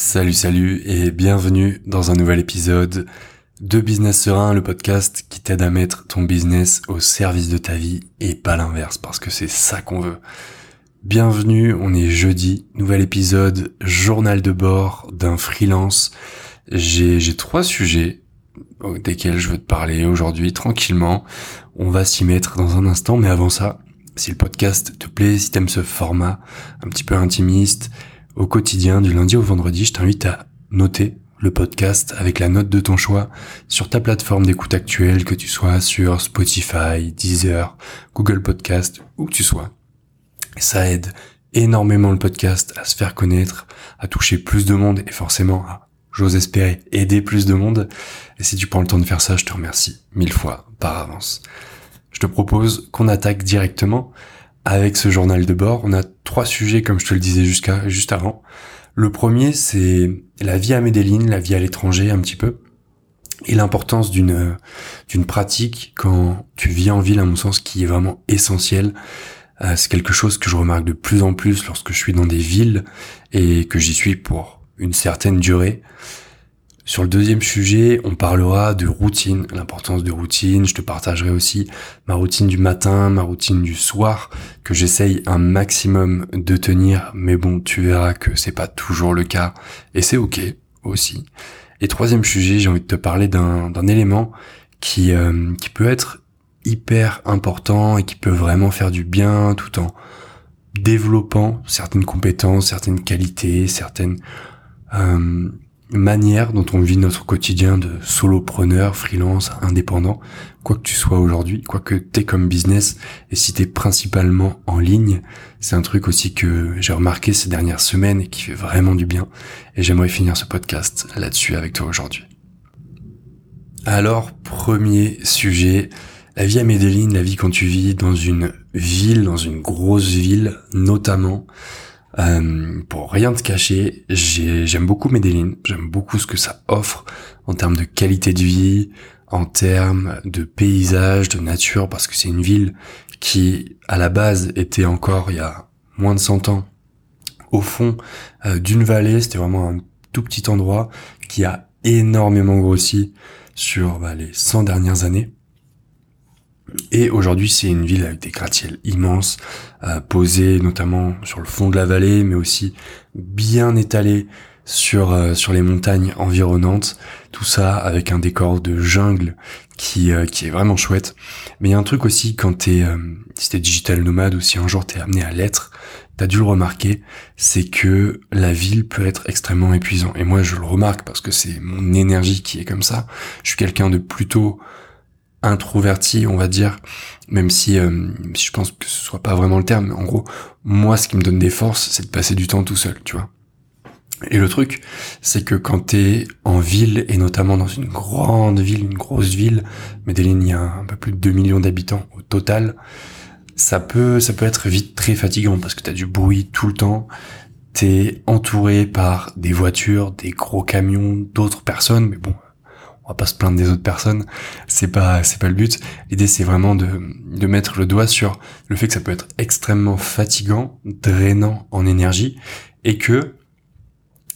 Salut, salut et bienvenue dans un nouvel épisode de Business Serein, le podcast qui t'aide à mettre ton business au service de ta vie et pas l'inverse parce que c'est ça qu'on veut. Bienvenue, on est jeudi, nouvel épisode, journal de bord d'un freelance. J'ai, trois sujets desquels je veux te parler aujourd'hui tranquillement. On va s'y mettre dans un instant, mais avant ça, si le podcast te plaît, si t'aimes ce format un petit peu intimiste, au quotidien, du lundi au vendredi, je t'invite à noter le podcast avec la note de ton choix sur ta plateforme d'écoute actuelle, que tu sois sur Spotify, Deezer, Google Podcast, où que tu sois. ça aide énormément le podcast à se faire connaître, à toucher plus de monde et forcément à, j'ose espérer, aider plus de monde. Et si tu prends le temps de faire ça, je te remercie mille fois par avance. Je te propose qu'on attaque directement avec ce journal de bord, on a trois sujets comme je te le disais jusqu'à juste avant. Le premier, c'est la vie à Medellin, la vie à l'étranger un petit peu, et l'importance d'une d'une pratique quand tu vis en ville, à mon sens, qui est vraiment essentielle. Euh, c'est quelque chose que je remarque de plus en plus lorsque je suis dans des villes et que j'y suis pour une certaine durée. Sur le deuxième sujet, on parlera de routine, l'importance de routine. Je te partagerai aussi ma routine du matin, ma routine du soir, que j'essaye un maximum de tenir. Mais bon, tu verras que c'est pas toujours le cas. Et c'est ok aussi. Et troisième sujet, j'ai envie de te parler d'un, élément qui, euh, qui peut être hyper important et qui peut vraiment faire du bien tout en développant certaines compétences, certaines qualités, certaines... Euh, manière dont on vit notre quotidien de solopreneur, freelance, indépendant, quoi que tu sois aujourd'hui, quoi que t'es comme business, et si t'es principalement en ligne, c'est un truc aussi que j'ai remarqué ces dernières semaines et qui fait vraiment du bien, et j'aimerais finir ce podcast là-dessus avec toi aujourd'hui. Alors, premier sujet, la vie à Medellin, la vie quand tu vis dans une ville, dans une grosse ville, notamment, euh, pour rien te cacher, j'aime beaucoup Medellin, j'aime beaucoup ce que ça offre en termes de qualité de vie, en termes de paysage, de nature, parce que c'est une ville qui, à la base, était encore il y a moins de 100 ans au fond euh, d'une vallée. C'était vraiment un tout petit endroit qui a énormément grossi sur bah, les 100 dernières années. Et aujourd'hui, c'est une ville avec des gratte-ciels immenses, euh, posés notamment sur le fond de la vallée, mais aussi bien étalés sur euh, sur les montagnes environnantes. Tout ça avec un décor de jungle qui euh, qui est vraiment chouette. Mais il y a un truc aussi quand t'es euh, si t'es digital nomade ou si un jour t'es amené à l'être, t'as dû le remarquer, c'est que la ville peut être extrêmement épuisant. Et moi, je le remarque parce que c'est mon énergie qui est comme ça. Je suis quelqu'un de plutôt introverti, on va dire, même si, euh, je pense que ce soit pas vraiment le terme, mais en gros, moi, ce qui me donne des forces, c'est de passer du temps tout seul, tu vois. Et le truc, c'est que quand t'es en ville, et notamment dans une grande ville, une grosse ville, Medellin, il y a un peu plus de 2 millions d'habitants au total, ça peut, ça peut être vite très fatigant parce que t'as du bruit tout le temps, t'es entouré par des voitures, des gros camions, d'autres personnes, mais bon, on va pas se plaindre des autres personnes, c'est pas c'est pas le but. L'idée c'est vraiment de, de mettre le doigt sur le fait que ça peut être extrêmement fatigant, drainant en énergie et que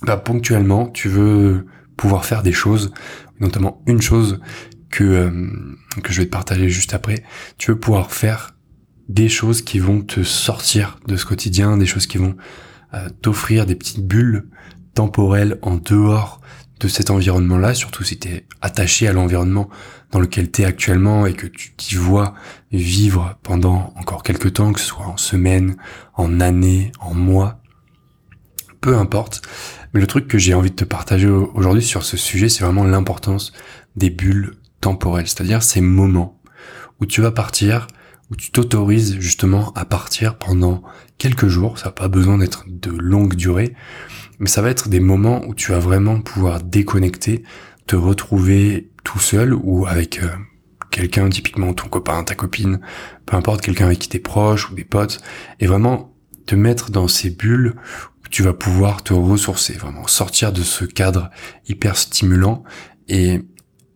bah, ponctuellement tu veux pouvoir faire des choses, notamment une chose que euh, que je vais te partager juste après, tu veux pouvoir faire des choses qui vont te sortir de ce quotidien, des choses qui vont euh, t'offrir des petites bulles temporelles en dehors cet environnement-là, surtout si tu es attaché à l'environnement dans lequel tu es actuellement et que tu t'y vois vivre pendant encore quelques temps, que ce soit en semaines, en années, en mois, peu importe. Mais le truc que j'ai envie de te partager aujourd'hui sur ce sujet, c'est vraiment l'importance des bulles temporelles, c'est-à-dire ces moments où tu vas partir, où tu t'autorises justement à partir pendant quelques jours, ça n'a pas besoin d'être de longue durée, mais ça va être des moments où tu vas vraiment pouvoir déconnecter, te retrouver tout seul ou avec euh, quelqu'un, typiquement ton copain, ta copine, peu importe, quelqu'un avec qui t'es proche ou des potes, et vraiment te mettre dans ces bulles où tu vas pouvoir te ressourcer, vraiment sortir de ce cadre hyper stimulant et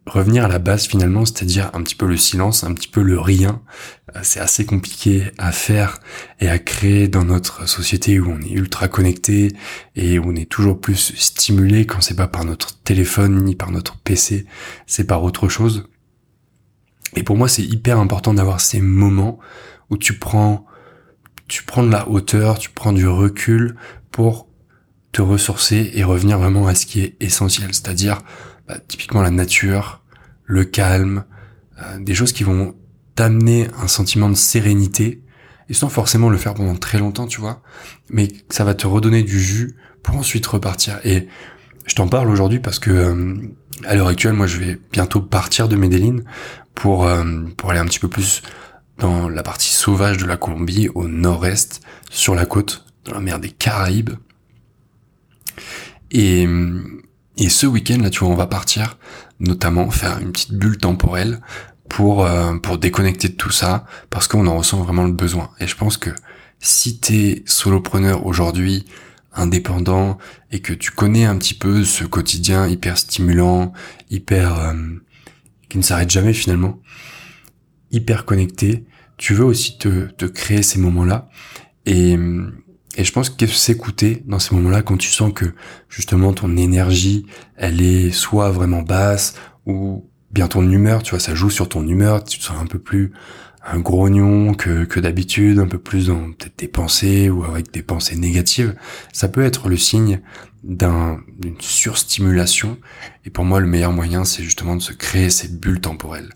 revenir à la base finalement, c'est-à-dire un petit peu le silence, un petit peu le rien. Euh, c'est assez compliqué à faire et à créer dans notre société où on est ultra connecté et où on est toujours plus stimulé quand c'est pas par notre téléphone ni par notre PC, c'est par autre chose. Et pour moi, c'est hyper important d'avoir ces moments où tu prends, tu prends de la hauteur, tu prends du recul pour te ressourcer et revenir vraiment à ce qui est essentiel, c'est-à-dire bah, typiquement la nature, le calme, euh, des choses qui vont t'amener un sentiment de sérénité, et sans forcément le faire pendant très longtemps, tu vois, mais ça va te redonner du jus pour ensuite repartir. Et je t'en parle aujourd'hui parce que euh, à l'heure actuelle, moi, je vais bientôt partir de Medellin pour euh, pour aller un petit peu plus dans la partie sauvage de la Colombie, au nord-est, sur la côte, dans la mer des Caraïbes. Et, et ce week-end, là, tu vois, on va partir, notamment faire une petite bulle temporelle pour euh, pour déconnecter de tout ça, parce qu'on en ressent vraiment le besoin. Et je pense que si t'es solopreneur aujourd'hui, indépendant, et que tu connais un petit peu ce quotidien hyper stimulant, hyper euh, qui ne s'arrête jamais finalement, hyper connecté, tu veux aussi te, te créer ces moments-là. Et, et je pense que s'écouter dans ces moments-là, quand tu sens que justement ton énergie, elle est soit vraiment basse ou bien ton humeur, tu vois, ça joue sur ton humeur, tu te sens un peu plus un grognon que, que d'habitude, un peu plus dans peut-être tes pensées ou avec des pensées négatives, ça peut être le signe d'un, d'une surstimulation. Et pour moi, le meilleur moyen, c'est justement de se créer ces bulles temporelles.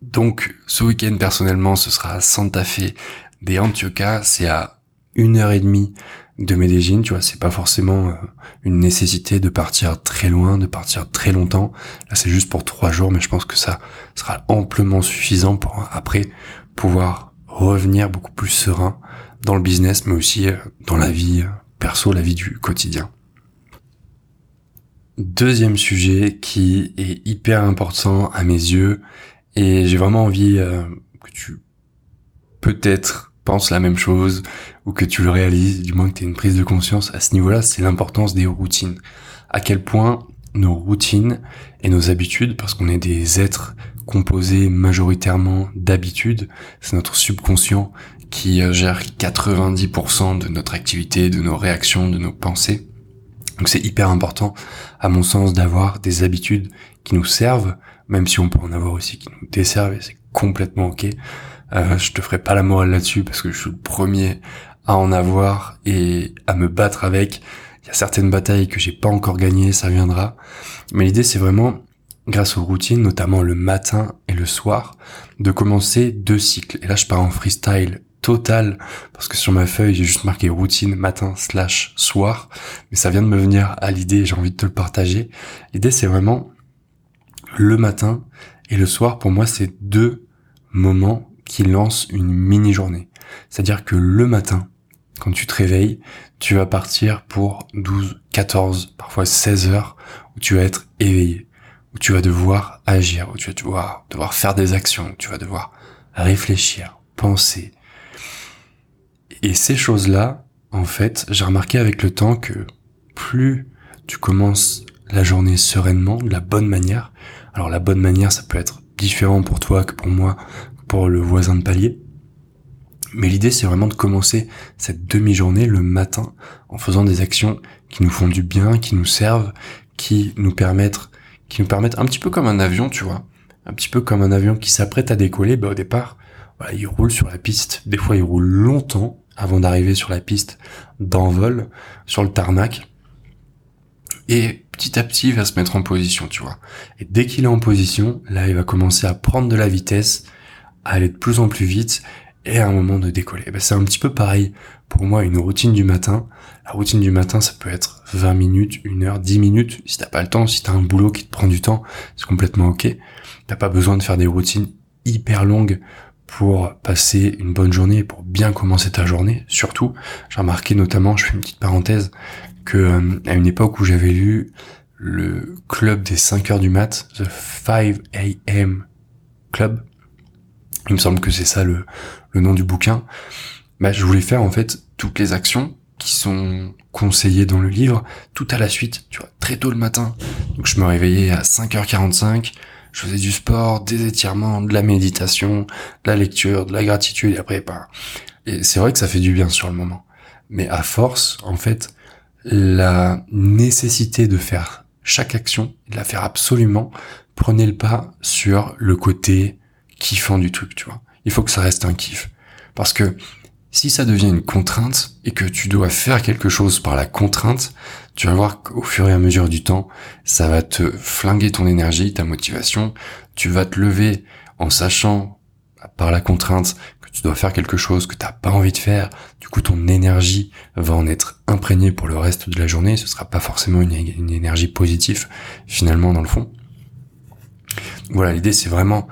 Donc, ce week-end, personnellement, ce sera à Santa Fe des Antioquia. C'est à une heure et demie de Medellin, tu vois, c'est pas forcément euh, une nécessité de partir très loin, de partir très longtemps. Là, c'est juste pour trois jours, mais je pense que ça sera amplement suffisant pour après pouvoir revenir beaucoup plus serein dans le business, mais aussi euh, dans la vie euh, perso, la vie du quotidien. Deuxième sujet qui est hyper important à mes yeux, et j'ai vraiment envie que tu peut-être penses la même chose ou que tu le réalises, du moins que tu aies une prise de conscience à ce niveau-là, c'est l'importance des routines. À quel point nos routines et nos habitudes, parce qu'on est des êtres composés majoritairement d'habitudes, c'est notre subconscient qui euh, gère 90% de notre activité, de nos réactions, de nos pensées. Donc c'est hyper important, à mon sens, d'avoir des habitudes qui nous servent, même si on peut en avoir aussi qui nous desservent, et c'est complètement ok. Euh, je te ferai pas la morale là-dessus parce que je suis le premier à en avoir et à me battre avec. Il y a certaines batailles que j'ai pas encore gagnées, ça viendra. Mais l'idée c'est vraiment, grâce aux routines, notamment le matin et le soir, de commencer deux cycles. Et là je pars en freestyle total parce que sur ma feuille j'ai juste marqué routine matin slash soir mais ça vient de me venir à l'idée j'ai envie de te le partager l'idée c'est vraiment le matin et le soir pour moi c'est deux moments qui lance une mini-journée. C'est-à-dire que le matin, quand tu te réveilles, tu vas partir pour 12, 14, parfois 16 heures où tu vas être éveillé, où tu vas devoir agir, où tu vas devoir, faire des actions, où tu vas devoir réfléchir, penser. Et ces choses-là, en fait, j'ai remarqué avec le temps que plus tu commences la journée sereinement, de la bonne manière, alors la bonne manière, ça peut être différent pour toi que pour moi, pour le voisin de palier. Mais l'idée, c'est vraiment de commencer cette demi-journée le matin en faisant des actions qui nous font du bien, qui nous servent, qui nous permettent, qui nous permettent un petit peu comme un avion, tu vois, un petit peu comme un avion qui s'apprête à décoller. Bah, au départ, voilà, il roule sur la piste. Des fois, il roule longtemps avant d'arriver sur la piste d'envol, sur le tarmac. Et petit à petit, il va se mettre en position, tu vois. Et dès qu'il est en position, là, il va commencer à prendre de la vitesse, aller de plus en plus vite et à un moment de décoller. Ben, c'est un petit peu pareil pour moi une routine du matin. La routine du matin, ça peut être 20 minutes, 1 heure, 10 minutes. Si t'as pas le temps, si t'as un boulot qui te prend du temps, c'est complètement ok. T'as pas besoin de faire des routines hyper longues pour passer une bonne journée, pour bien commencer ta journée. Surtout, j'ai remarqué notamment, je fais une petite parenthèse, que euh, à une époque où j'avais lu le club des 5 heures du mat, The 5 AM Club, il me semble que c'est ça le, le nom du bouquin, bah, je voulais faire en fait toutes les actions qui sont conseillés dans le livre, tout à la suite, tu vois, très tôt le matin. Donc je me réveillais à 5h45, je faisais du sport, des étirements, de la méditation, de la lecture, de la gratitude, et après, bah, et c'est vrai que ça fait du bien sur le moment. Mais à force, en fait, la nécessité de faire chaque action, de la faire absolument, prenez le pas sur le côté kiffant du truc, tu vois. Il faut que ça reste un kiff. Parce que si ça devient une contrainte et que tu dois faire quelque chose par la contrainte, tu vas voir qu'au fur et à mesure du temps, ça va te flinguer ton énergie, ta motivation. Tu vas te lever en sachant par la contrainte que tu dois faire quelque chose que tu n'as pas envie de faire. Du coup, ton énergie va en être imprégnée pour le reste de la journée. Ce sera pas forcément une, une énergie positive finalement dans le fond. Voilà, l'idée c'est vraiment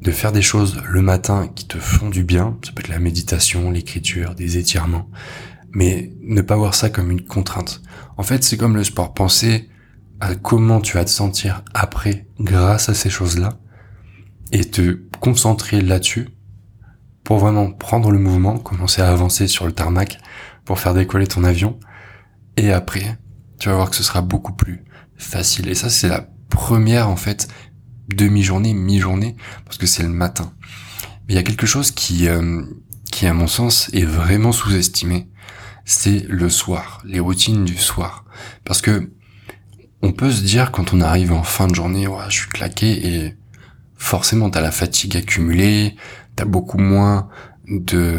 de faire des choses le matin qui te font du bien, ça peut être la méditation, l'écriture, des étirements, mais ne pas voir ça comme une contrainte. En fait, c'est comme le sport. Pensez à comment tu vas te sentir après grâce à ces choses-là et te concentrer là-dessus pour vraiment prendre le mouvement, commencer à avancer sur le tarmac pour faire décoller ton avion et après, tu vas voir que ce sera beaucoup plus facile. Et ça, c'est la première, en fait, demi-journée, mi-journée, parce que c'est le matin. Mais il y a quelque chose qui, euh, qui à mon sens est vraiment sous-estimé, c'est le soir, les routines du soir. Parce que on peut se dire quand on arrive en fin de journée, ouais, je suis claqué et forcément t'as la fatigue accumulée, t'as beaucoup moins de,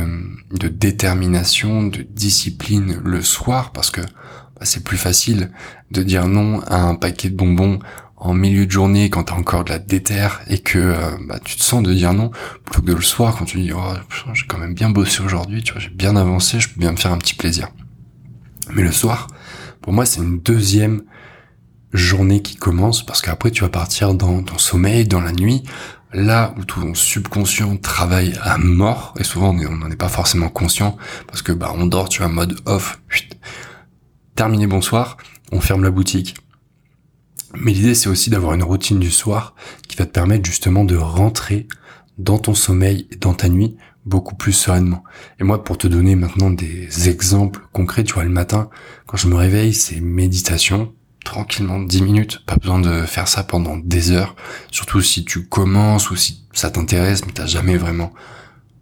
de détermination, de discipline le soir parce que bah, c'est plus facile de dire non à un paquet de bonbons en milieu de journée quand t'as encore de la déterre et que euh, bah, tu te sens de dire non plutôt que le soir quand tu dis oh j'ai quand même bien bossé aujourd'hui tu vois j'ai bien avancé je peux bien me faire un petit plaisir. Mais le soir pour moi c'est une deuxième journée qui commence parce qu'après tu vas partir dans ton sommeil dans la nuit là où ton subconscient travaille à mort et souvent on n'en est pas forcément conscient parce que bah on dort tu vois mode off terminé bonsoir on ferme la boutique mais l'idée, c'est aussi d'avoir une routine du soir qui va te permettre justement de rentrer dans ton sommeil et dans ta nuit beaucoup plus sereinement. Et moi, pour te donner maintenant des exemples concrets, tu vois, le matin, quand je me réveille, c'est méditation, tranquillement, 10 minutes, pas besoin de faire ça pendant des heures, surtout si tu commences ou si ça t'intéresse, mais t'as jamais vraiment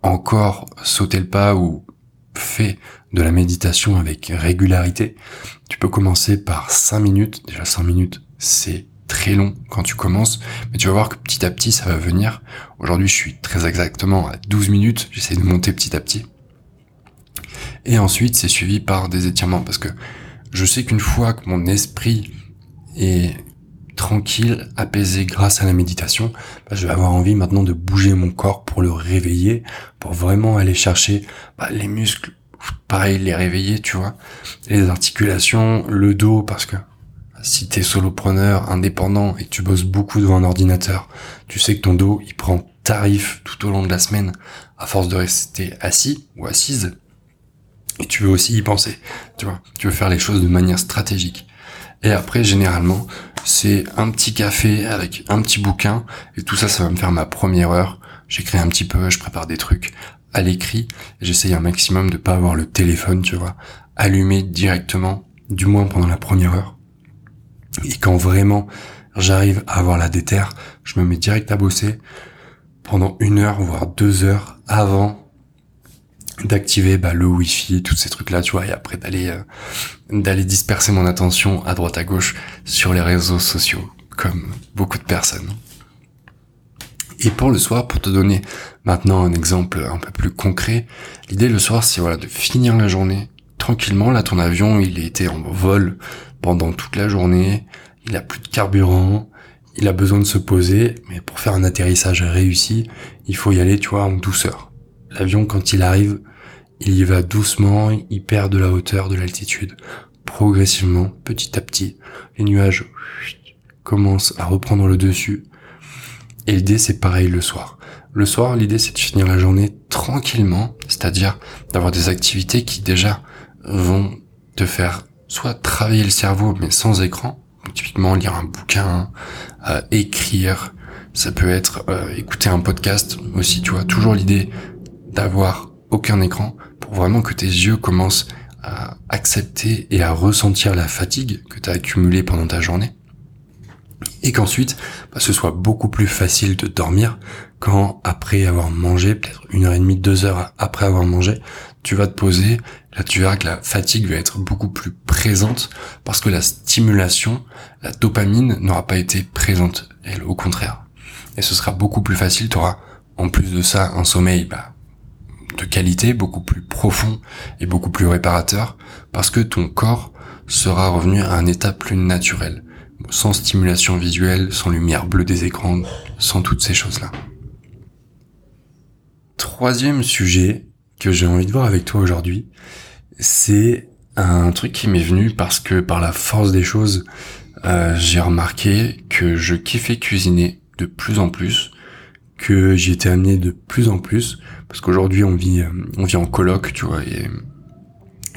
encore sauté le pas ou fait de la méditation avec régularité. Tu peux commencer par 5 minutes, déjà 5 minutes, c'est très long quand tu commences, mais tu vas voir que petit à petit ça va venir. Aujourd'hui je suis très exactement à 12 minutes, j'essaie de monter petit à petit. Et ensuite c'est suivi par des étirements parce que je sais qu'une fois que mon esprit est tranquille, apaisé grâce à la méditation, bah, je vais avoir envie maintenant de bouger mon corps pour le réveiller, pour vraiment aller chercher bah, les muscles, pareil, les réveiller, tu vois, les articulations, le dos, parce que si t'es solopreneur, indépendant et que tu bosses beaucoup devant un ordinateur, tu sais que ton dos, il prend tarif tout au long de la semaine à force de rester assis ou assise. Et tu veux aussi y penser, tu vois. Tu veux faire les choses de manière stratégique. Et après, généralement, c'est un petit café avec un petit bouquin et tout ça, ça va me faire ma première heure. J'écris un petit peu, je prépare des trucs à l'écrit. J'essaye un maximum de pas avoir le téléphone, tu vois, allumé directement, du moins pendant la première heure et quand vraiment j'arrive à avoir la déterre, je me mets direct à bosser pendant une heure, voire deux heures avant d'activer bah, le wifi, tous ces trucs là, tu vois, et après d'aller euh, d'aller disperser mon attention à droite à gauche sur les réseaux sociaux, comme beaucoup de personnes. Et pour le soir, pour te donner maintenant un exemple un peu plus concret, l'idée le soir, c'est voilà de finir la journée tranquillement. Là, ton avion, il était en vol pendant toute la journée, il a plus de carburant, il a besoin de se poser, mais pour faire un atterrissage réussi, il faut y aller, tu vois, en douceur. L'avion, quand il arrive, il y va doucement, il perd de la hauteur, de l'altitude. Progressivement, petit à petit, les nuages commencent à reprendre le dessus. Et l'idée, c'est pareil le soir. Le soir, l'idée, c'est de finir la journée tranquillement, c'est-à-dire d'avoir des activités qui déjà vont te faire soit travailler le cerveau mais sans écran, typiquement lire un bouquin, euh, écrire, ça peut être euh, écouter un podcast aussi, tu vois, toujours l'idée d'avoir aucun écran pour vraiment que tes yeux commencent à accepter et à ressentir la fatigue que tu as accumulée pendant ta journée. Et qu'ensuite, bah, ce soit beaucoup plus facile de dormir quand après avoir mangé, peut-être une heure et demie, deux heures après avoir mangé, tu vas te poser, là tu verras que la fatigue va être beaucoup plus présente parce que la stimulation, la dopamine n'aura pas été présente, elle au contraire. Et ce sera beaucoup plus facile, tu auras en plus de ça un sommeil bah, de qualité, beaucoup plus profond et beaucoup plus réparateur, parce que ton corps sera revenu à un état plus naturel, sans stimulation visuelle, sans lumière bleue des écrans, sans toutes ces choses-là. Troisième sujet que j'ai envie de voir avec toi aujourd'hui, c'est un truc qui m'est venu parce que par la force des choses, euh, j'ai remarqué que je kiffais cuisiner de plus en plus, que j'y étais amené de plus en plus, parce qu'aujourd'hui on vit euh, on vit en coloc, tu vois, et,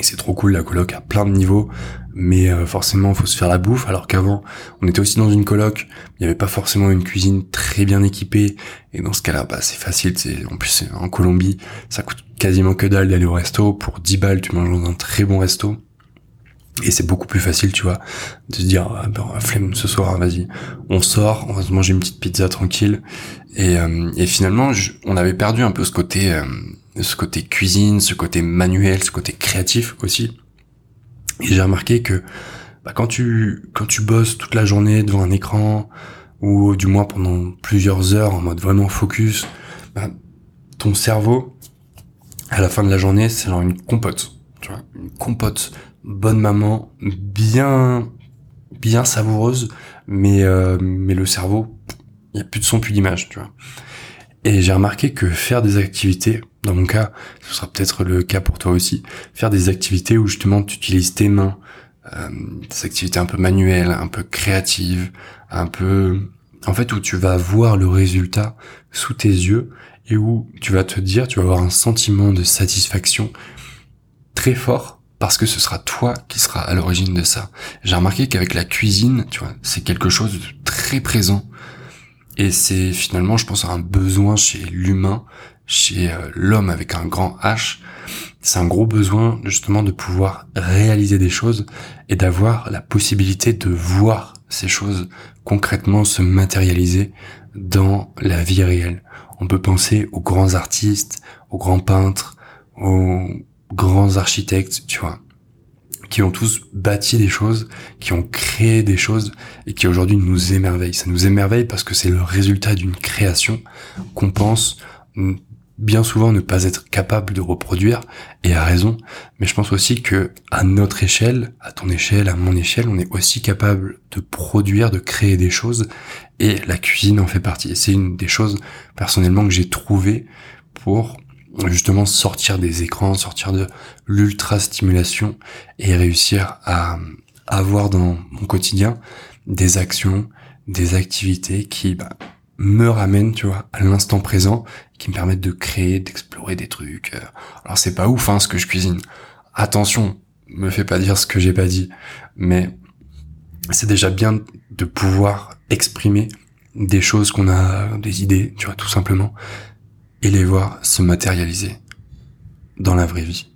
c'est trop cool la coloc à plein de niveaux, mais euh, forcément faut se faire la bouffe, alors qu'avant on était aussi dans une coloc, il n'y avait pas forcément une cuisine très bien équipée, et dans ce cas-là, bah c'est facile, c'est en plus en Colombie, ça coûte quasiment que dalle d'aller au resto, pour 10 balles tu manges dans un très bon resto, et c'est beaucoup plus facile, tu vois, de se dire, ah ben, flemme ce soir, vas-y, on sort, on va se manger une petite pizza tranquille. Et, euh, et finalement, on avait perdu un peu ce côté, euh, ce côté cuisine, ce côté manuel, ce côté créatif aussi. Et j'ai remarqué que bah, quand tu quand tu bosses toute la journée devant un écran ou du moins pendant plusieurs heures en mode vraiment focus, bah, ton cerveau à la fin de la journée c'est genre une compote, tu vois, une compote bonne maman, bien bien savoureuse, mais euh, mais le cerveau, il y a plus de son, plus d'image, tu vois. Et j'ai remarqué que faire des activités, dans mon cas, ce sera peut-être le cas pour toi aussi, faire des activités où justement tu utilises tes mains, euh, des activités un peu manuelles, un peu créatives, un peu, en fait, où tu vas voir le résultat sous tes yeux et où tu vas te dire, tu vas avoir un sentiment de satisfaction très fort parce que ce sera toi qui sera à l'origine de ça. J'ai remarqué qu'avec la cuisine, tu vois, c'est quelque chose de très présent. Et c'est finalement, je pense, un besoin chez l'humain, chez euh, l'homme avec un grand H. C'est un gros besoin justement de pouvoir réaliser des choses et d'avoir la possibilité de voir ces choses concrètement se matérialiser dans la vie réelle. On peut penser aux grands artistes, aux grands peintres, aux grands architectes, tu vois, qui ont tous bâti des choses, qui ont créé des choses et qui aujourd'hui nous émerveillent. Ça nous émerveille parce que c'est le résultat d'une création qu'on pense bien souvent ne pas être capable de reproduire et à raison. Mais je pense aussi que à notre échelle, à ton échelle, à mon échelle, on est aussi capable de produire, de créer des choses et la cuisine en fait partie. C'est une des choses personnellement que j'ai trouvé pour justement sortir des écrans, sortir de l'ultra stimulation et réussir à avoir dans mon quotidien des actions, des activités qui bah, me ramènent, tu vois, à l'instant présent, qui me permettent de créer, d'explorer des trucs. Alors c'est pas ouf hein, ce que je cuisine. Attention, me fais pas dire ce que j'ai pas dit, mais c'est déjà bien de pouvoir exprimer des choses qu'on a, des idées, tu vois, tout simplement, et les voir se matérialiser dans la vraie vie.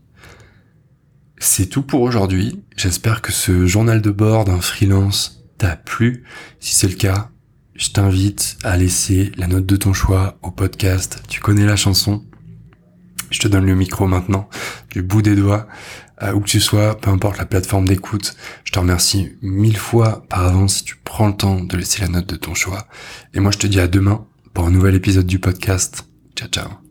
C'est tout pour aujourd'hui. J'espère que ce journal de bord d'un freelance t'a plu. Si c'est le cas, je t'invite à laisser la note de ton choix au podcast. Tu connais la chanson. Je te donne le micro maintenant, du bout des doigts, où que tu sois, peu importe la plateforme d'écoute. Je te remercie mille fois par avance si tu prends le temps de laisser la note de ton choix. Et moi, je te dis à demain pour un nouvel épisode du podcast. Ciao, ciao.